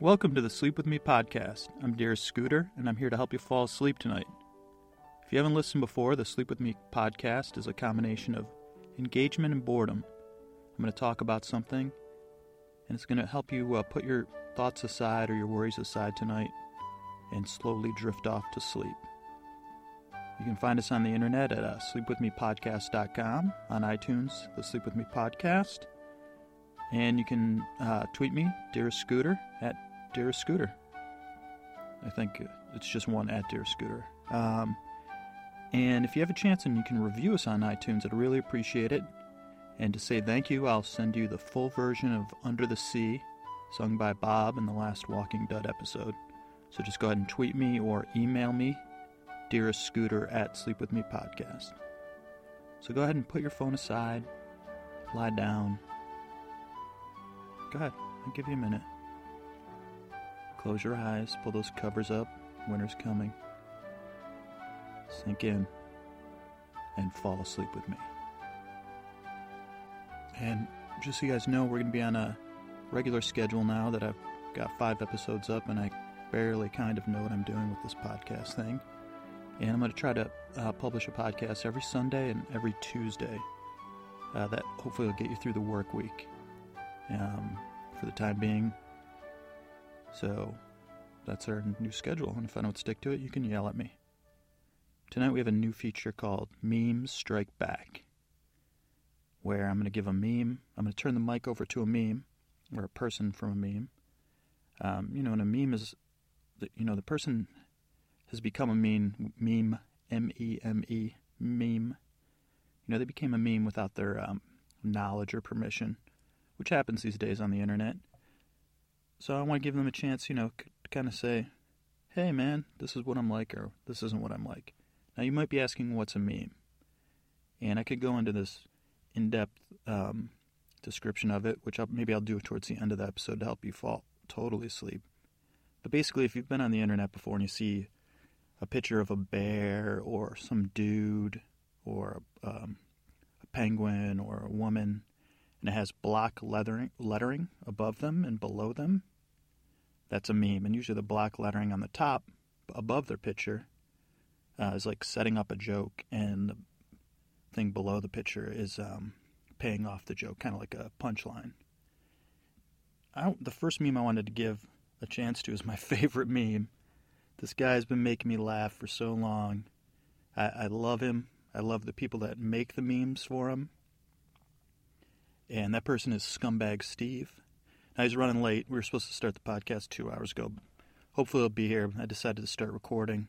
Welcome to the Sleep With Me podcast. I'm Dearest Scooter, and I'm here to help you fall asleep tonight. If you haven't listened before, the Sleep With Me podcast is a combination of engagement and boredom. I'm going to talk about something, and it's going to help you uh, put your thoughts aside or your worries aside tonight and slowly drift off to sleep. You can find us on the internet at uh, sleepwithmepodcast.com, on iTunes, the Sleep With Me podcast, and you can uh, tweet me, Dearest Scooter, at Dearest Scooter. I think it's just one at Dearest Scooter. Um, and if you have a chance and you can review us on iTunes, I'd really appreciate it. And to say thank you, I'll send you the full version of Under the Sea, sung by Bob in the last Walking Dead episode. So just go ahead and tweet me or email me, Dearest Scooter at Sleep With Me Podcast. So go ahead and put your phone aside, lie down. Go ahead, I'll give you a minute. Close your eyes, pull those covers up. Winter's coming. Sink in and fall asleep with me. And just so you guys know, we're going to be on a regular schedule now that I've got five episodes up and I barely kind of know what I'm doing with this podcast thing. And I'm going to try to uh, publish a podcast every Sunday and every Tuesday. Uh, that hopefully will get you through the work week um, for the time being. So that's our new schedule. And if I don't stick to it, you can yell at me. Tonight we have a new feature called Memes Strike Back, where I'm going to give a meme. I'm going to turn the mic over to a meme or a person from a meme. Um, you know, and a meme is, you know, the person has become a meme, meme, M E M E, meme. You know, they became a meme without their um, knowledge or permission, which happens these days on the internet. So I want to give them a chance, you know, to kind of say, hey man, this is what I'm like, or this isn't what I'm like. Now you might be asking, what's a meme? And I could go into this in depth um, description of it, which I'll, maybe I'll do towards the end of the episode to help you fall totally asleep. But basically, if you've been on the internet before and you see a picture of a bear or some dude or um, a penguin or a woman, and it has block lettering above them and below them, that's a meme. And usually the black lettering on the top above their picture uh, is like setting up a joke, and the thing below the picture is um, paying off the joke, kind of like a punchline. the first meme I wanted to give a chance to is my favorite meme. This guy's been making me laugh for so long. I, I love him. I love the people that make the memes for him. And that person is Scumbag Steve. Now was running late. We were supposed to start the podcast two hours ago. Hopefully he'll be here. I decided to start recording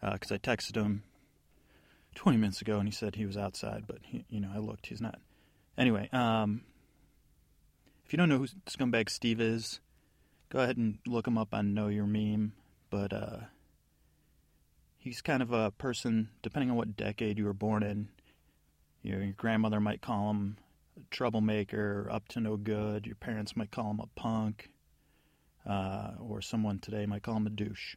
because uh, I texted him 20 minutes ago and he said he was outside, but he, you know I looked. He's not. Anyway, um, if you don't know who Scumbag Steve is, go ahead and look him up on Know Your Meme. But uh, he's kind of a person, depending on what decade you were born in. Your grandmother might call him troublemaker, up to no good. Your parents might call him a punk, uh, or someone today might call him a douche.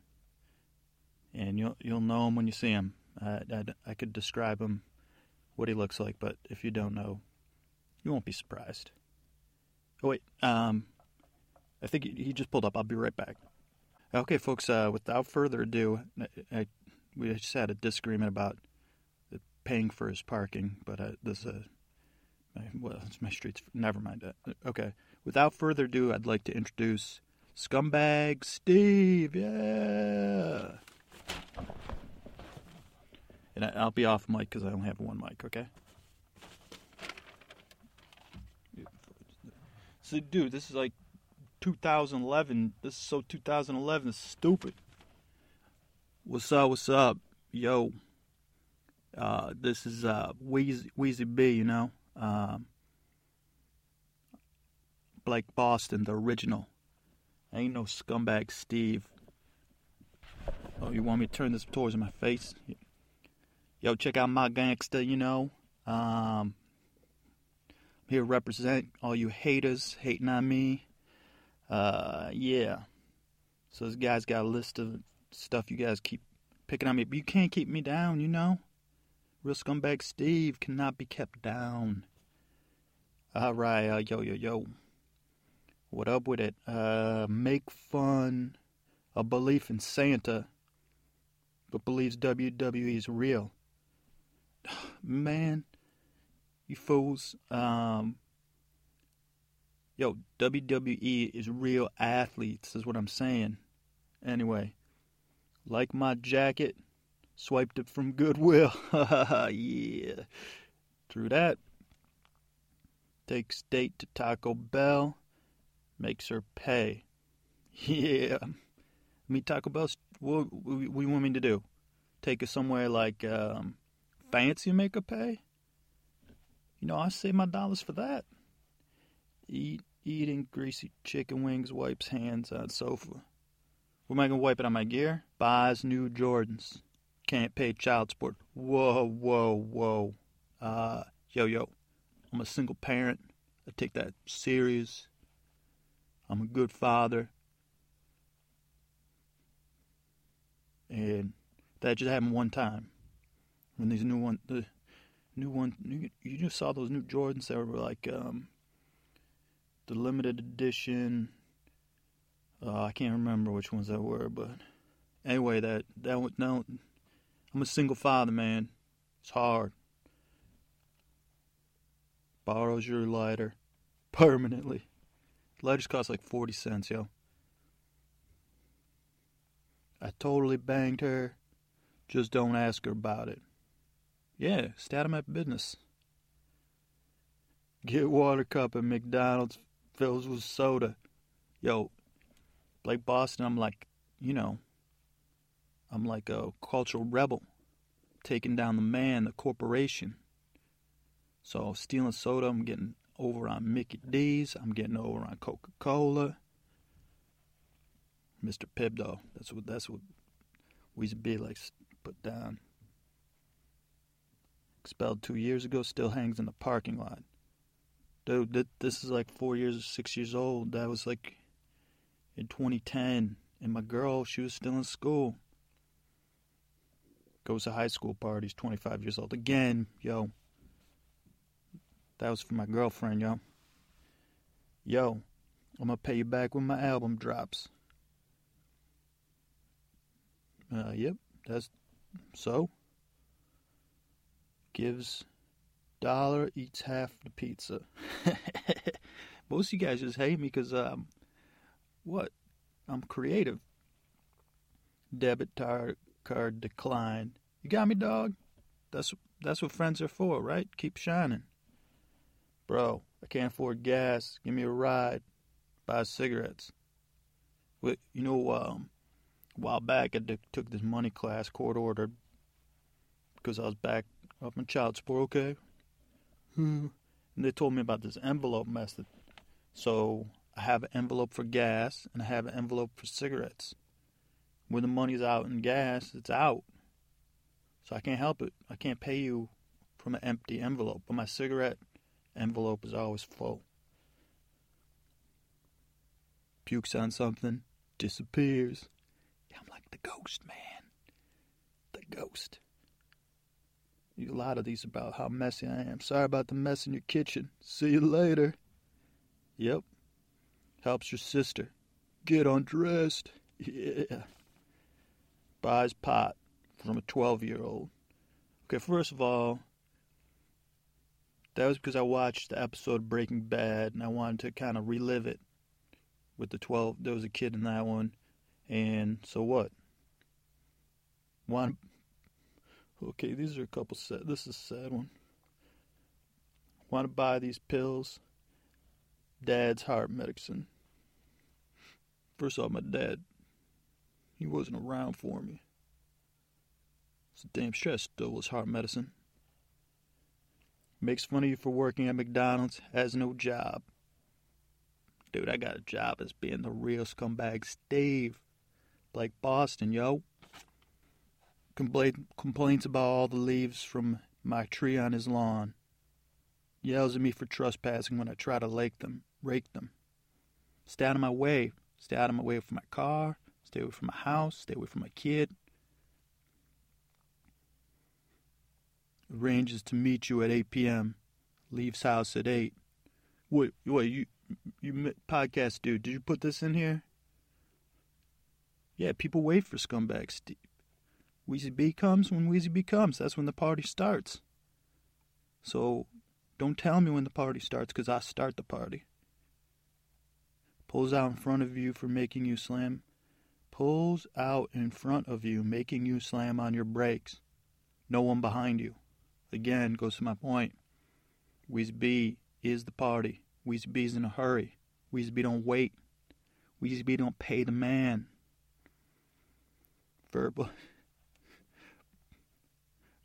And you'll you'll know him when you see him. I, I, I could describe him, what he looks like, but if you don't know, you won't be surprised. Oh wait, um, I think he just pulled up. I'll be right back. Okay, folks. Uh, without further ado, I, I, we just had a disagreement about paying for his parking, but uh, this is well, it's my streets. Never mind that. Okay. Without further ado, I'd like to introduce Scumbag Steve. Yeah. And I'll be off mic because I only have one mic. Okay. So, dude, this is like 2011. This is so 2011. It's stupid. What's up? What's up? Yo. Uh, this is uh, Weezy, Weezy B, you know? Um, Blake Boston, the original. Ain't no scumbag Steve. Oh, you want me to turn this towards my face? Yo, check out my gangster, you know. Um, here represent all you haters hating on me. Uh, yeah. So this guy's got a list of stuff you guys keep picking on me, but you can't keep me down, you know. Real scumbag Steve cannot be kept down. All right, uh, yo, yo, yo. What up with it? Uh, make fun a belief in Santa, but believes WWE is real. Man, you fools. Um, yo, WWE is real athletes, is what I'm saying. Anyway, like my jacket, swiped it from Goodwill. yeah. Through that, takes date to Taco Bell, makes her pay. Yeah. I mean, Taco Bell's, what, what, you want me to do? Take her somewhere like um, fancy make her pay? You know, I save my dollars for that. Eat, eating greasy chicken wings, wipes hands on sofa. What am I gonna wipe it on my gear? Buys new Jordans. Can't pay child support. Whoa, whoa, whoa. Uh, yo, yo. I'm a single parent. I take that serious. I'm a good father. And that just happened one time. When these new one, the new one, new, you just saw those new Jordans that were like um, the limited edition. Uh, I can't remember which ones that were, but anyway, that that no, I'm a single father, man. It's hard. Borrows your lighter permanently. Lighters cost like 40 cents, yo. I totally banged her. Just don't ask her about it. Yeah, stay out of my business. Get water cup at McDonald's fills with soda. Yo, Blake Boston, I'm like, you know, I'm like a cultural rebel, taking down the man, the corporation. So stealing soda, I'm getting over on Mickey D's. I'm getting over on Coca Cola. Mr. Pibb, That's what that's what Weezy B likes put down. Expelled two years ago, still hangs in the parking lot. Dude, this is like four years, six years old. That was like in 2010, and my girl, she was still in school. Goes to high school parties, 25 years old. Again, yo. That was for my girlfriend, yo. Yo, I'm gonna pay you back when my album drops. Uh, yep, that's so. Gives dollar, eats half the pizza. Most of you guys just hate me because um, what? I'm creative. Debit tar- card declined. You got me, dog. That's that's what friends are for, right? Keep shining. Bro, I can't afford gas. Give me a ride. Buy cigarettes. But you know, um, a while back I took this money class, court ordered, because I was back up in child support. Okay. Hmm. And they told me about this envelope method. So I have an envelope for gas and I have an envelope for cigarettes. When the money's out in gas, it's out. So I can't help it. I can't pay you from an empty envelope, but my cigarette envelope is always full. Pukes on something, disappears. I'm like the ghost, man. The ghost. A lot of these about how messy I am. Sorry about the mess in your kitchen. See you later. Yep. Helps your sister. Get undressed. Yeah. Buys pot from a 12 year old. Okay, first of all, that was because I watched the episode Breaking Bad and I wanted to kind of relive it with the 12. There was a kid in that one. And so what? Want Okay, these are a couple sad. This is a sad one. Want to buy these pills? Dad's heart medicine. First off, my dad, he wasn't around for me. It's a damn stress stole his heart medicine. Makes fun of you for working at McDonald's, has no job. Dude, I got a job as being the real scumbag Steve. Blake Boston, yo. Compla- complains about all the leaves from my tree on his lawn. Yells at me for trespassing when I try to rake them. Rake them. Stay out of my way. Stay out of my way from my car. Stay away from my house. Stay away from my kid. Arranges to meet you at 8 p.m. Leaves house at 8. What? What you you podcast dude, did you put this in here? Yeah, people wait for scumbags. Weezy B comes when Weezy B comes. That's when the party starts. So don't tell me when the party starts because I start the party. Pulls out in front of you for making you slam. Pulls out in front of you, making you slam on your brakes. No one behind you. Again, goes to my point. Weezy B is the party. Weezy B's in a hurry. Weezy B don't wait. Weezy B don't pay the man. Verbal.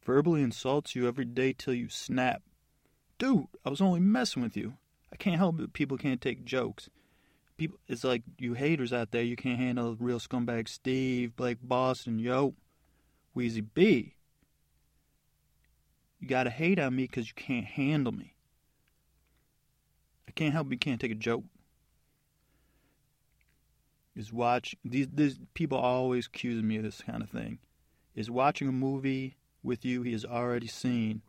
Verbally insults you every day till you snap. Dude, I was only messing with you. I can't help it people can't take jokes. People it's like you haters out there, you can't handle real scumbag Steve, Blake Boston, yo. Weezy B. You gotta hate on me because you can't handle me. I can't help you can't take a joke. Is watch these these people always accuse me of this kind of thing. Is watching a movie with you he has already seen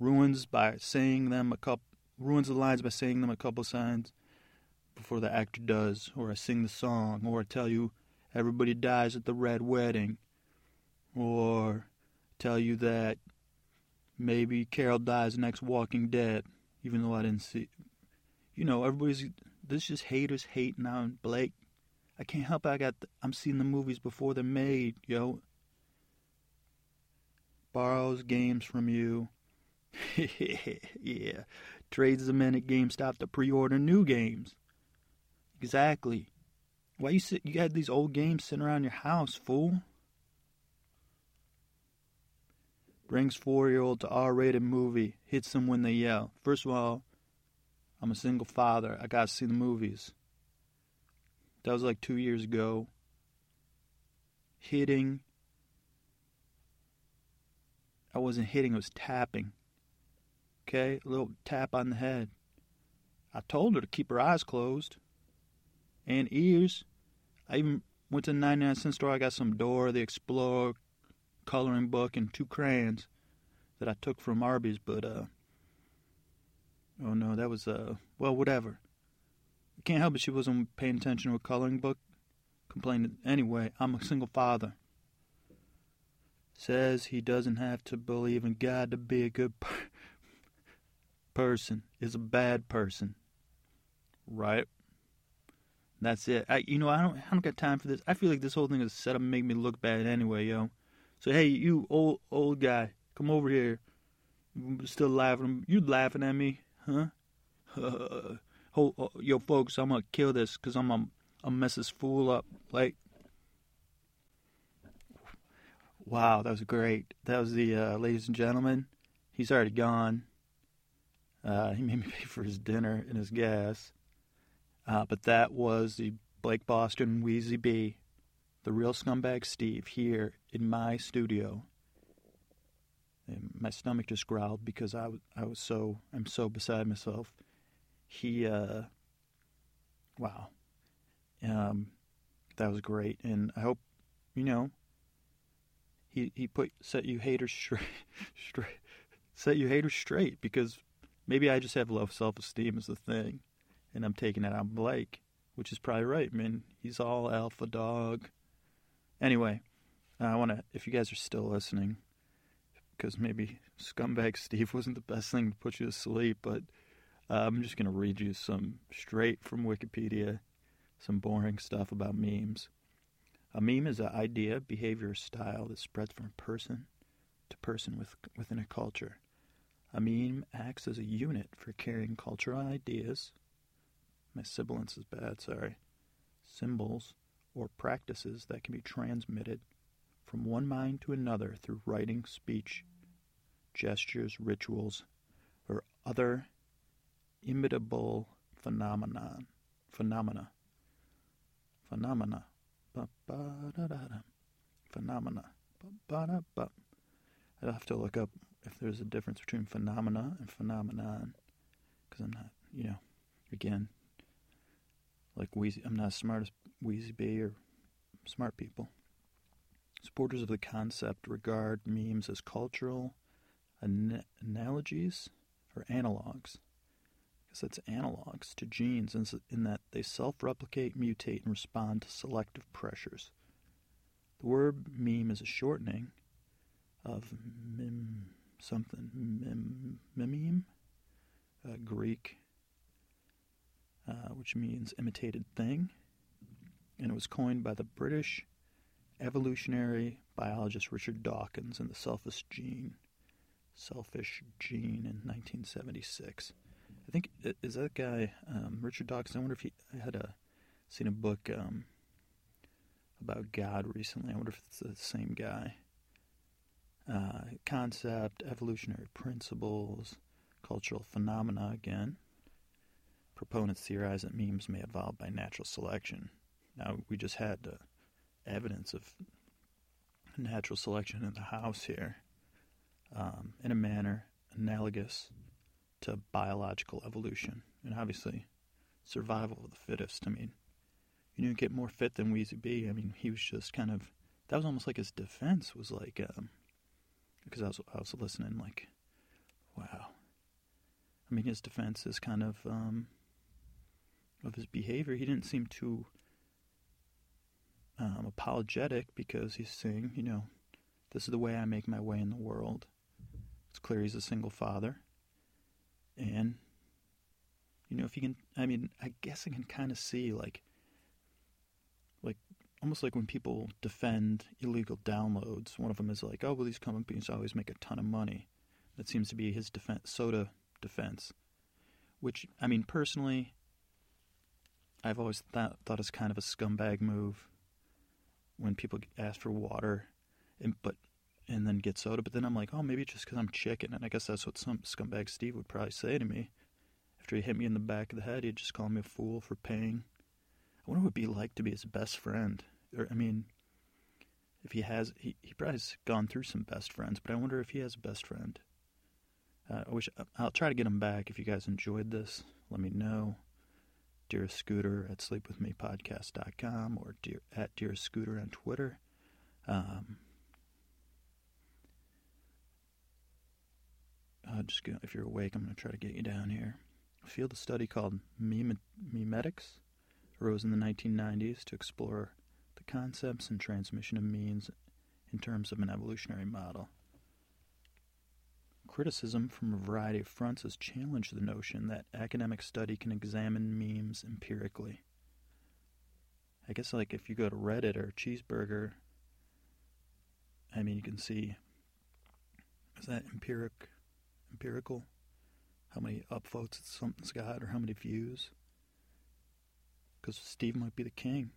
ruins by saying them a couple ruins the lines by saying them a couple times before the actor does, or I sing the song, or I tell you everybody dies at the red wedding, or tell you that maybe Carol dies next Walking Dead, even though I didn't see. You know, everybody's this just haters hating on Blake. I can't help it. I got the, I'm seeing the movies before they're made, yo. Borrows games from you. yeah. Trades them in at GameStop to pre-order new games. Exactly. Why you sit? You had these old games sitting around your house, fool. Brings four-year-old to R-rated movie. Hits them when they yell. First of all, I'm a single father. I gotta see the movies. That was like two years ago. Hitting. I wasn't hitting. I was tapping. Okay, a little tap on the head. I told her to keep her eyes closed and ears. I even went to the 99 cent store. I got some Dora the Explorer coloring book and two crayons that I took from Arby's, but uh oh no, that was uh well whatever. I can't help it she wasn't paying attention to a coloring book. Complained anyway, I'm a single father. Says he doesn't have to believe in God to be a good per- person. Is a bad person. Right? That's it. I, you know, I don't, I don't got time for this. I feel like this whole thing is set up to make me look bad anyway, yo. So hey, you old old guy, come over here. Still laughing? You laughing at me, huh? oh, yo, folks, I'm gonna kill this because I'm gonna, I'm mess this fool up. Like, wow, that was great. That was the uh, ladies and gentlemen. He's already gone. Uh, he made me pay for his dinner and his gas. Uh, but that was the Blake Boston Weezy B, the real scumbag Steve, here in my studio. And my stomach just growled because I, I was so, I'm so beside myself. He, uh, wow. Um, that was great. And I hope, you know, he, he put, set you haters straight, straight, set you haters straight because maybe I just have low self esteem is the thing and I'm taking it on Blake, which is probably right. I mean, he's all alpha dog. Anyway, I want to, if you guys are still listening, because maybe Scumbag Steve wasn't the best thing to put you to sleep, but uh, I'm just going to read you some straight from Wikipedia, some boring stuff about memes. A meme is an idea, behavior, or style that spreads from person to person with, within a culture. A meme acts as a unit for carrying cultural ideas, my sibilance is bad, sorry. Symbols or practices that can be transmitted from one mind to another through writing, speech, gestures, rituals, or other imitable phenomenon, phenomena. Phenomena. Phenomena. I'd have to look up if there's a difference between phenomena and phenomenon, because I'm not, you know, again, like Weezy. I'm not as smart as Weezy B or smart people. Supporters of the concept regard memes as cultural an- analogies or analogs. guess that's analogs to genes in, in that they self-replicate, mutate, and respond to selective pressures. The word meme is a shortening of mim something mim mimeme, uh, Greek, uh, which means imitated thing, and it was coined by the British evolutionary biologist Richard Dawkins in the Selfish Gene, Selfish Gene in 1976. I think is that guy um, Richard Dawkins. I wonder if he I had a seen a book um, about God recently. I wonder if it's the same guy. Uh, concept, evolutionary principles, cultural phenomena again. Proponents theorize that memes may evolve by natural selection. Now, we just had uh, evidence of natural selection in the house here um, in a manner analogous to biological evolution. And obviously, survival of the fittest. I mean, you didn't get more fit than Weezy B. I mean, he was just kind of, that was almost like his defense was like, um, because I was, I was listening, like, wow. I mean, his defense is kind of, um, of his behavior. He didn't seem too um, apologetic because he's saying, you know, this is the way I make my way in the world. It's clear he's a single father. And, you know, if you can, I mean, I guess I can kind of see, like, like, almost like when people defend illegal downloads, one of them is like, oh, well, these companies always make a ton of money. That seems to be his defense, soda defense. Which, I mean, personally, I've always thought, thought is kind of a scumbag move when people ask for water, and but and then get soda. But then I'm like, oh, maybe it's just because I'm chicken, and I guess that's what some scumbag Steve would probably say to me. After he hit me in the back of the head, he'd just call me a fool for paying. I wonder what it'd be like to be his best friend. Or I mean, if he has, he he probably's gone through some best friends, but I wonder if he has a best friend. Uh, I wish I'll try to get him back. If you guys enjoyed this, let me know. Dear Scooter at sleepwithmepodcast.com or dear, at Dear Scooter on Twitter. Um, uh, just go, if you're awake, I'm going to try to get you down here. A field of study called memetics arose in the 1990s to explore the concepts and transmission of memes in terms of an evolutionary model. Criticism from a variety of fronts has challenged the notion that academic study can examine memes empirically. I guess, like, if you go to Reddit or Cheezburger, I mean, you can see is that empiric, empirical? How many upvotes something's got, or how many views? Because Steve might be the king.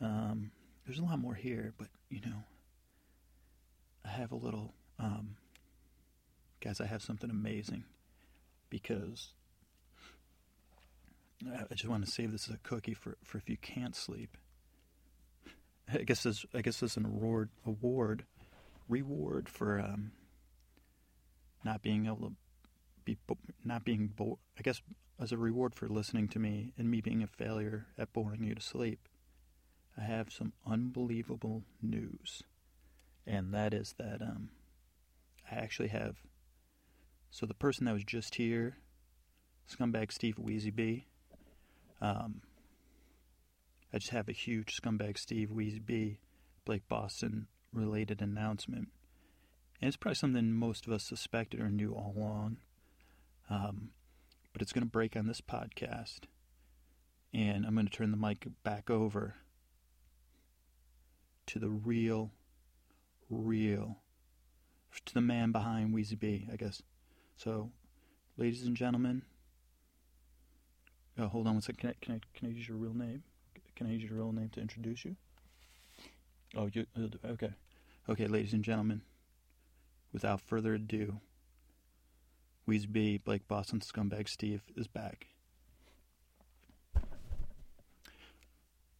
Um, there's a lot more here, but you know, I have a little um, guys, I have something amazing because I just want to save this as a cookie for, for if you can't sleep. I guess this I guess this is an award award reward for um, not being able to be not being bored. I guess as a reward for listening to me and me being a failure at boring you to sleep. I have some unbelievable news, and that is that um, I actually have so the person that was just here, scumbag Steve Weezy B. Um, I just have a huge scumbag Steve Weezy B, Blake Boston related announcement, and it's probably something most of us suspected or knew all along. Um, but it's going to break on this podcast, and I'm going to turn the mic back over to the real, real, to the man behind Weezy B, I guess. So, ladies and gentlemen, uh, hold on one second. Can I, can I can I use your real name? Can I use your real name to introduce you? Oh, you uh, okay? Okay, ladies and gentlemen. Without further ado, Weezy B, Blake Boston Scumbag Steve is back.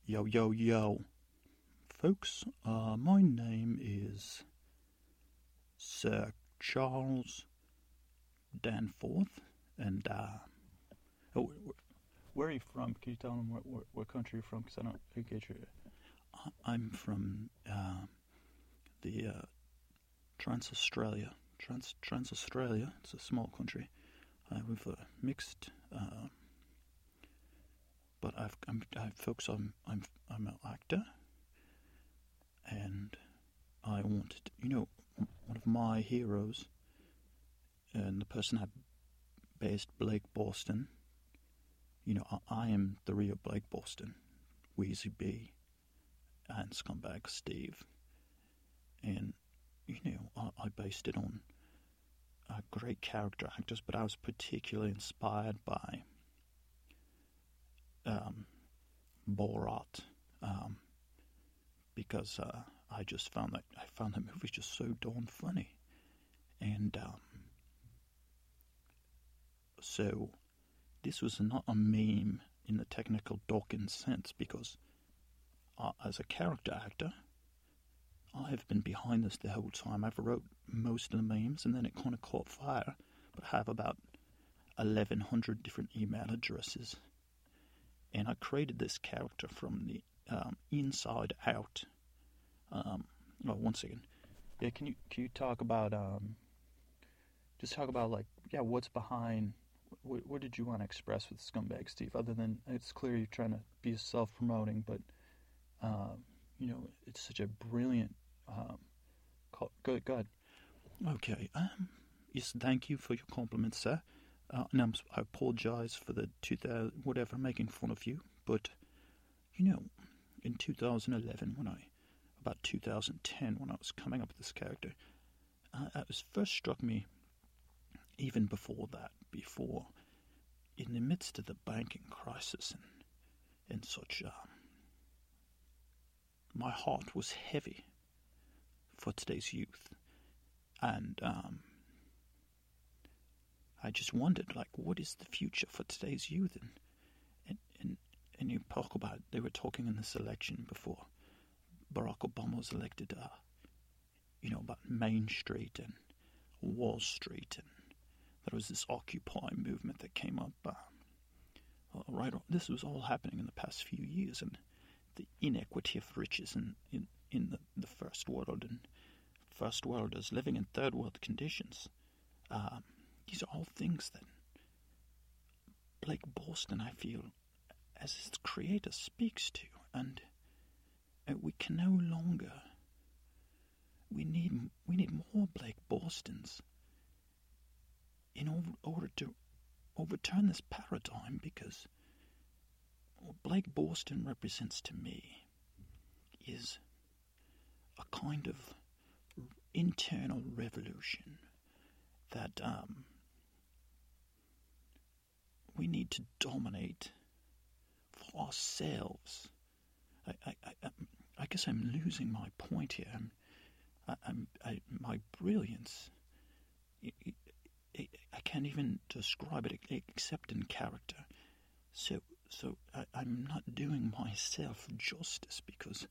Yo, yo, yo. Folks, uh, my name is Sir Charles Danforth, and uh, oh, where are you from? Can you tell them what, what, what country you're from? Because I don't get your. I'm from uh, the uh, Trans Australia. Trans Trans Australia. It's a small country. I have uh, mixed, uh, but I've, I'm, I, folks, I'm, I'm, I'm an actor, and I wanted, you know, one of my heroes, and the person I based Blake Boston. You know, I, I am the real Blake Boston, Weezy B, and Scumbag Steve, and you know, I, I based it on uh, great character actors, but I was particularly inspired by um, Borat um, because uh, I just found that I found that movie just so darn funny, and um, so this was not a meme in the technical Dawkins sense because uh, as a character actor, I have been behind this the whole time. I've wrote most of the memes and then it kind of caught fire, but I have about 1100 different email addresses. And I created this character from the um, inside out. Um, oh, one second. Yeah, can you can you talk about um, just talk about like yeah, what's behind what, what did you want to express with Scumbag Steve? Other than it's clear you're trying to be self-promoting, but uh, you know it's such a brilliant. Um, call, good, good. Okay. Um, yes, thank you for your compliments, sir. Uh, and I'm, I apologize for the 2000 whatever making fun of you, but you know, in 2011 when I about 2010 when I was coming up with this character, uh, it was first struck me even before that, before, in the midst of the banking crisis and, such, my heart was heavy for today's youth. And um, I just wondered, like, what is the future for today's youth? And, and, and, and you talk about, they were talking in this election before Barack Obama was elected, uh, you know, about Main Street and Wall Street and there was this Occupy movement that came up. Uh, right, this was all happening in the past few years, and the inequity of riches in in, in the, the first world and first worlders living in third world conditions. Um, these are all things that Blake Boston, I feel, as its creator, speaks to, and uh, we can no longer. We need we need more Blake Bostons in order to overturn this paradigm because what Blake Boston represents to me is a kind of internal revolution that um, we need to dominate for ourselves. I, I, I, I guess I'm losing my point here. I'm, I, I, my brilliance I can't even describe it except in character. So, so I, I'm not doing myself justice because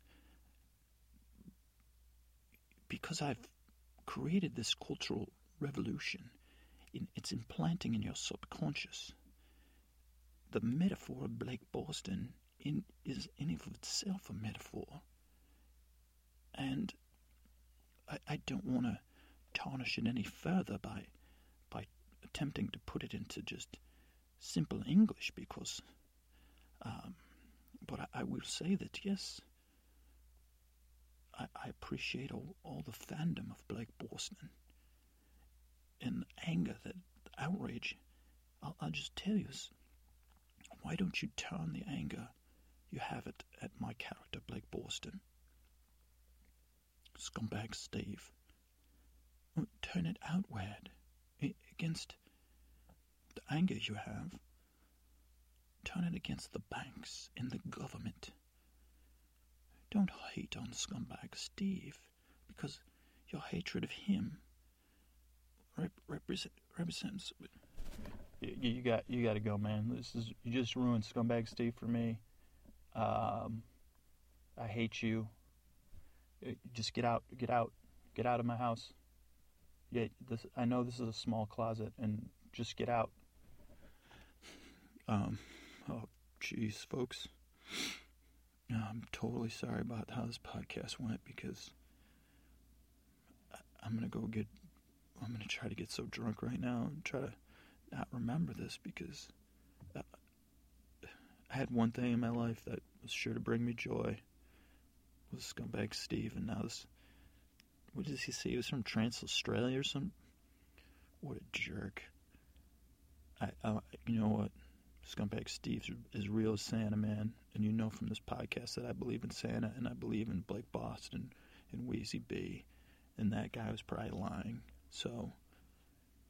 because I've created this cultural revolution. In, it's implanting in your subconscious. The metaphor of Blake Boston in, is in of itself a metaphor. And I, I don't want to tarnish it any further by attempting to put it into just simple English because, um, but I, I, will say that yes, I, I, appreciate all, all the fandom of Blake Boston and anger, that outrage. I'll, I'll just tell you, why don't you turn the anger you have it at my character, Blake Boston? Scumbag Steve. Turn it outward against the anger you have, turn it against the banks and the government. Don't hate on scumbag Steve, because your hatred of him rep- represent, represents. You, you, got you got to go, man. This is you just ruined scumbag Steve for me. Um, I hate you. Uh, just get out, get out, get out of my house. Yeah, this, I know this is a small closet, and just get out. Um, oh, jeez, folks. I'm totally sorry about how this podcast went because I'm gonna go get. I'm gonna try to get so drunk right now and try to not remember this because uh, I had one thing in my life that was sure to bring me joy. Was scumbag Steve, and now this. What does he say? He was from Trans Australia or something. What a jerk! I, I, you know what? Scumbag Steve is real as Santa, man. And you know from this podcast that I believe in Santa and I believe in Blake Boston and Wheezy B. And that guy was probably lying. So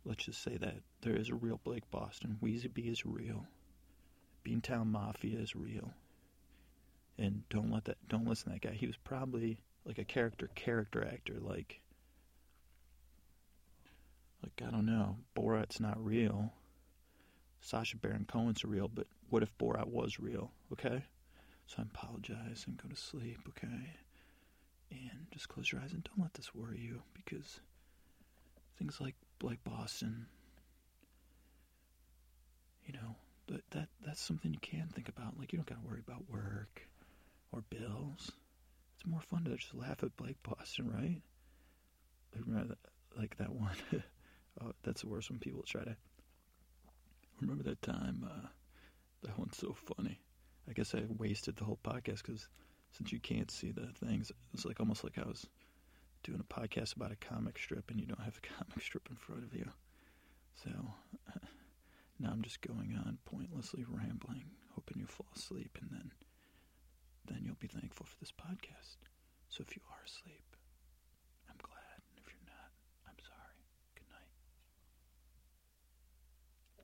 let's just say that there is a real Blake Boston. Wheezy B is real. Beantown Mafia is real. And don't let that don't listen to that guy. He was probably like a character character actor like like I don't know, Borat's not real. Sacha Baron Cohen's real, but what if Borat was real? Okay? So I apologize and go to sleep, okay? And just close your eyes and don't let this worry you because things like like Boston, you know, that that that's something you can think about. Like you don't gotta worry about work or bills. More fun to just laugh at Blake Boston, right? Remember that, like that one. oh, that's the worst when people try to Remember that time? Uh, that one's so funny. I guess I wasted the whole podcast because since you can't see the things, it's like almost like I was doing a podcast about a comic strip and you don't have the comic strip in front of you. So now I'm just going on pointlessly rambling, hoping you fall asleep, and then then you'll be thankful for this podcast. So if you are asleep,